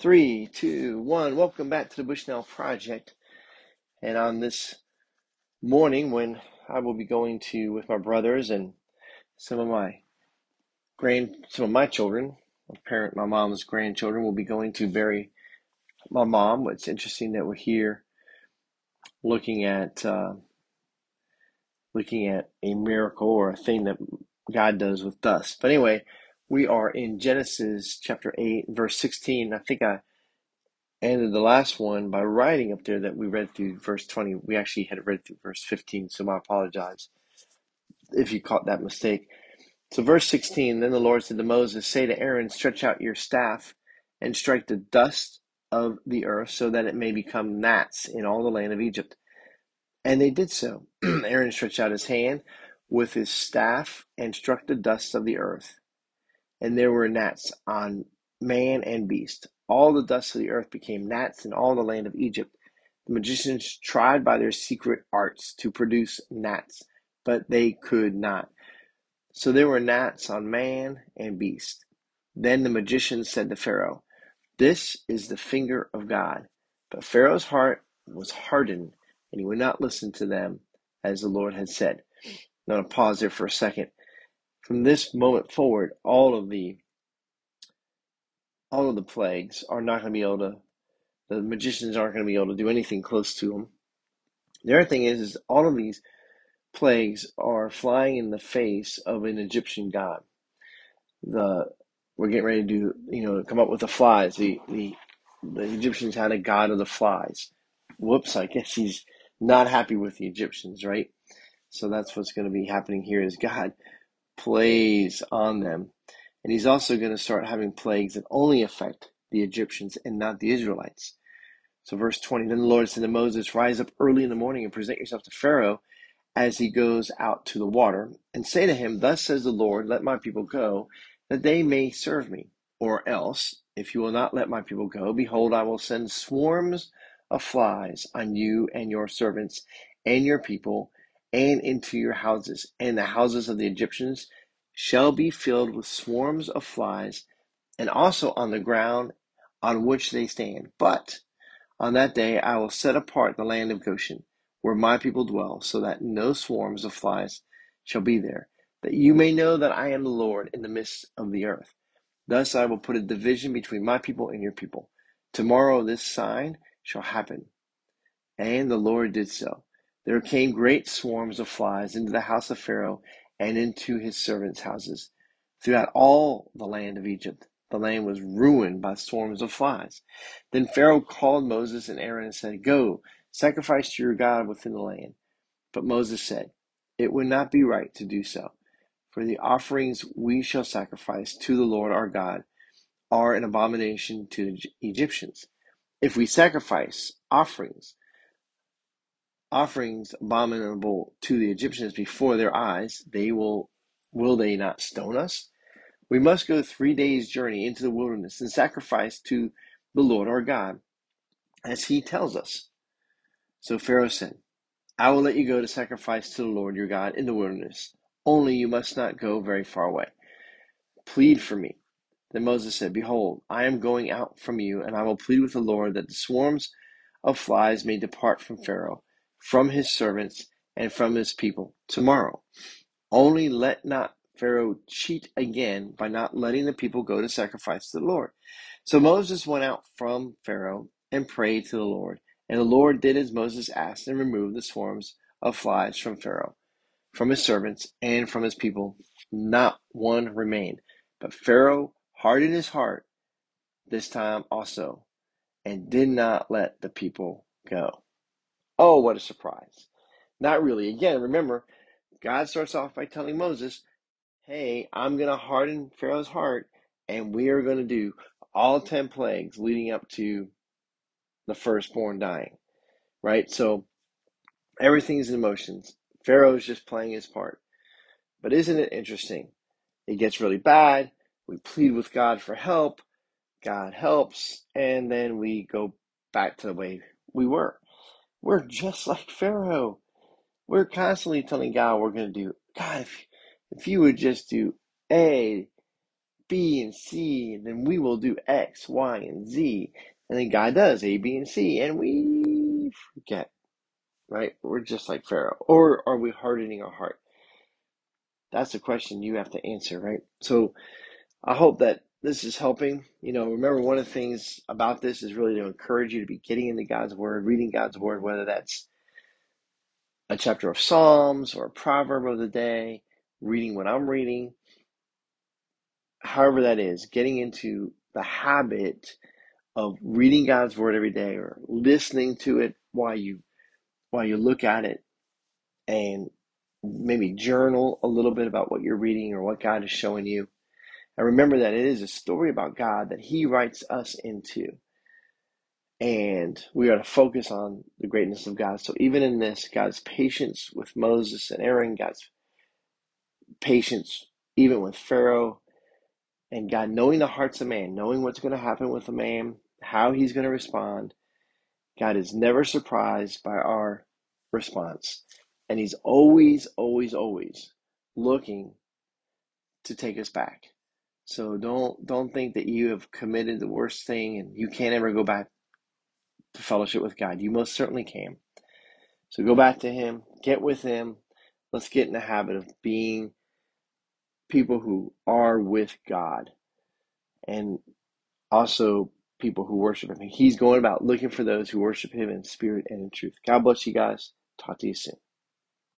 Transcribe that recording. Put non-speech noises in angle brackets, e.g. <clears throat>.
Three, two, one. Welcome back to the Bushnell Project. And on this morning, when I will be going to with my brothers and some of my grand, some of my children, my parent, my mom's grandchildren, will be going to bury my mom. It's interesting that we're here looking at uh, looking at a miracle or a thing that God does with dust. But anyway, we are in Genesis chapter eight, verse sixteen. I think I ended the last one by writing up there that we read through verse 20. We actually had read through verse 15, so I apologize if you caught that mistake. So, verse 16 Then the Lord said to Moses, Say to Aaron, Stretch out your staff and strike the dust of the earth so that it may become gnats in all the land of Egypt. And they did so. <clears throat> Aaron stretched out his hand with his staff and struck the dust of the earth, and there were gnats on man and beast. All the dust of the earth became gnats in all the land of Egypt. The magicians tried by their secret arts to produce gnats, but they could not. So there were gnats on man and beast. Then the magicians said to Pharaoh, This is the finger of God. But Pharaoh's heart was hardened, and he would not listen to them as the Lord had said. Going to pause there for a second. From this moment forward, all of the all of the plagues are not going to be able to, the magicians aren't going to be able to do anything close to them. The other thing is, is all of these plagues are flying in the face of an Egyptian god. The we're getting ready to do, you know, come up with the flies. The the the Egyptians had a god of the flies. Whoops, I guess he's not happy with the Egyptians, right? So that's what's going to be happening here is God plays on them and he's also going to start having plagues that only affect the Egyptians and not the Israelites. So, verse 20 Then the Lord said to Moses, Rise up early in the morning and present yourself to Pharaoh as he goes out to the water, and say to him, Thus says the Lord, Let my people go, that they may serve me. Or else, if you will not let my people go, behold, I will send swarms of flies on you and your servants and your people and into your houses, and the houses of the Egyptians shall be filled with swarms of flies, and also on the ground on which they stand. But on that day I will set apart the land of Goshen, where my people dwell, so that no swarms of flies shall be there, that you may know that I am the Lord in the midst of the earth. Thus I will put a division between my people and your people. Tomorrow this sign shall happen. And the Lord did so. There came great swarms of flies into the house of Pharaoh and into his servants' houses. Throughout all the land of Egypt, the land was ruined by swarms of flies. Then Pharaoh called Moses and Aaron and said, Go, sacrifice to your God within the land. But Moses said, It would not be right to do so, for the offerings we shall sacrifice to the Lord our God are an abomination to the Egyptians. If we sacrifice offerings offerings abominable to the Egyptians before their eyes, they will will they not stone us? We must go three days' journey into the wilderness and sacrifice to the Lord our God, as he tells us. So Pharaoh said, I will let you go to sacrifice to the Lord your God in the wilderness. Only you must not go very far away. Plead for me. Then Moses said, Behold, I am going out from you, and I will plead with the Lord that the swarms of flies may depart from Pharaoh from his servants and from his people tomorrow. Only let not Pharaoh cheat again by not letting the people go to sacrifice to the Lord. So Moses went out from Pharaoh and prayed to the Lord. And the Lord did as Moses asked and removed the swarms of flies from Pharaoh, from his servants, and from his people. Not one remained. But Pharaoh hardened his heart this time also, and did not let the people go. Oh, what a surprise. Not really. Again, remember, God starts off by telling Moses, hey, I'm going to harden Pharaoh's heart, and we are going to do all 10 plagues leading up to the firstborn dying, right? So everything's in motions. Pharaoh's just playing his part. But isn't it interesting? It gets really bad. We plead with God for help. God helps. And then we go back to the way we were. We're just like Pharaoh. We're constantly telling God we're going to do. God, if, if you would just do A, B and C, then we will do X, Y, and Z. And then God does A, B, and C, and we forget, right? We're just like Pharaoh. Or are we hardening our heart? That's the question you have to answer, right? So I hope that this is helping. You know, remember one of the things about this is really to encourage you to be getting into God's Word, reading God's Word, whether that's a chapter of Psalms or a proverb of the day, reading what I'm reading, however that is, getting into the habit of reading God's Word every day or listening to it while you while you look at it and maybe journal a little bit about what you're reading or what God is showing you. And remember that it is a story about God that He writes us into. And we are to focus on the greatness of God. So even in this, God's patience with Moses and Aaron, God's patience even with Pharaoh, and God knowing the hearts of man, knowing what's going to happen with a man, how he's going to respond. God is never surprised by our response. And he's always, always, always looking to take us back. So don't don't think that you have committed the worst thing and you can't ever go back to fellowship with God. You most certainly can. So go back to him, get with him. Let's get in the habit of being people who are with God and also people who worship him. He's going about looking for those who worship him in spirit and in truth. God bless you guys. Talk to you soon.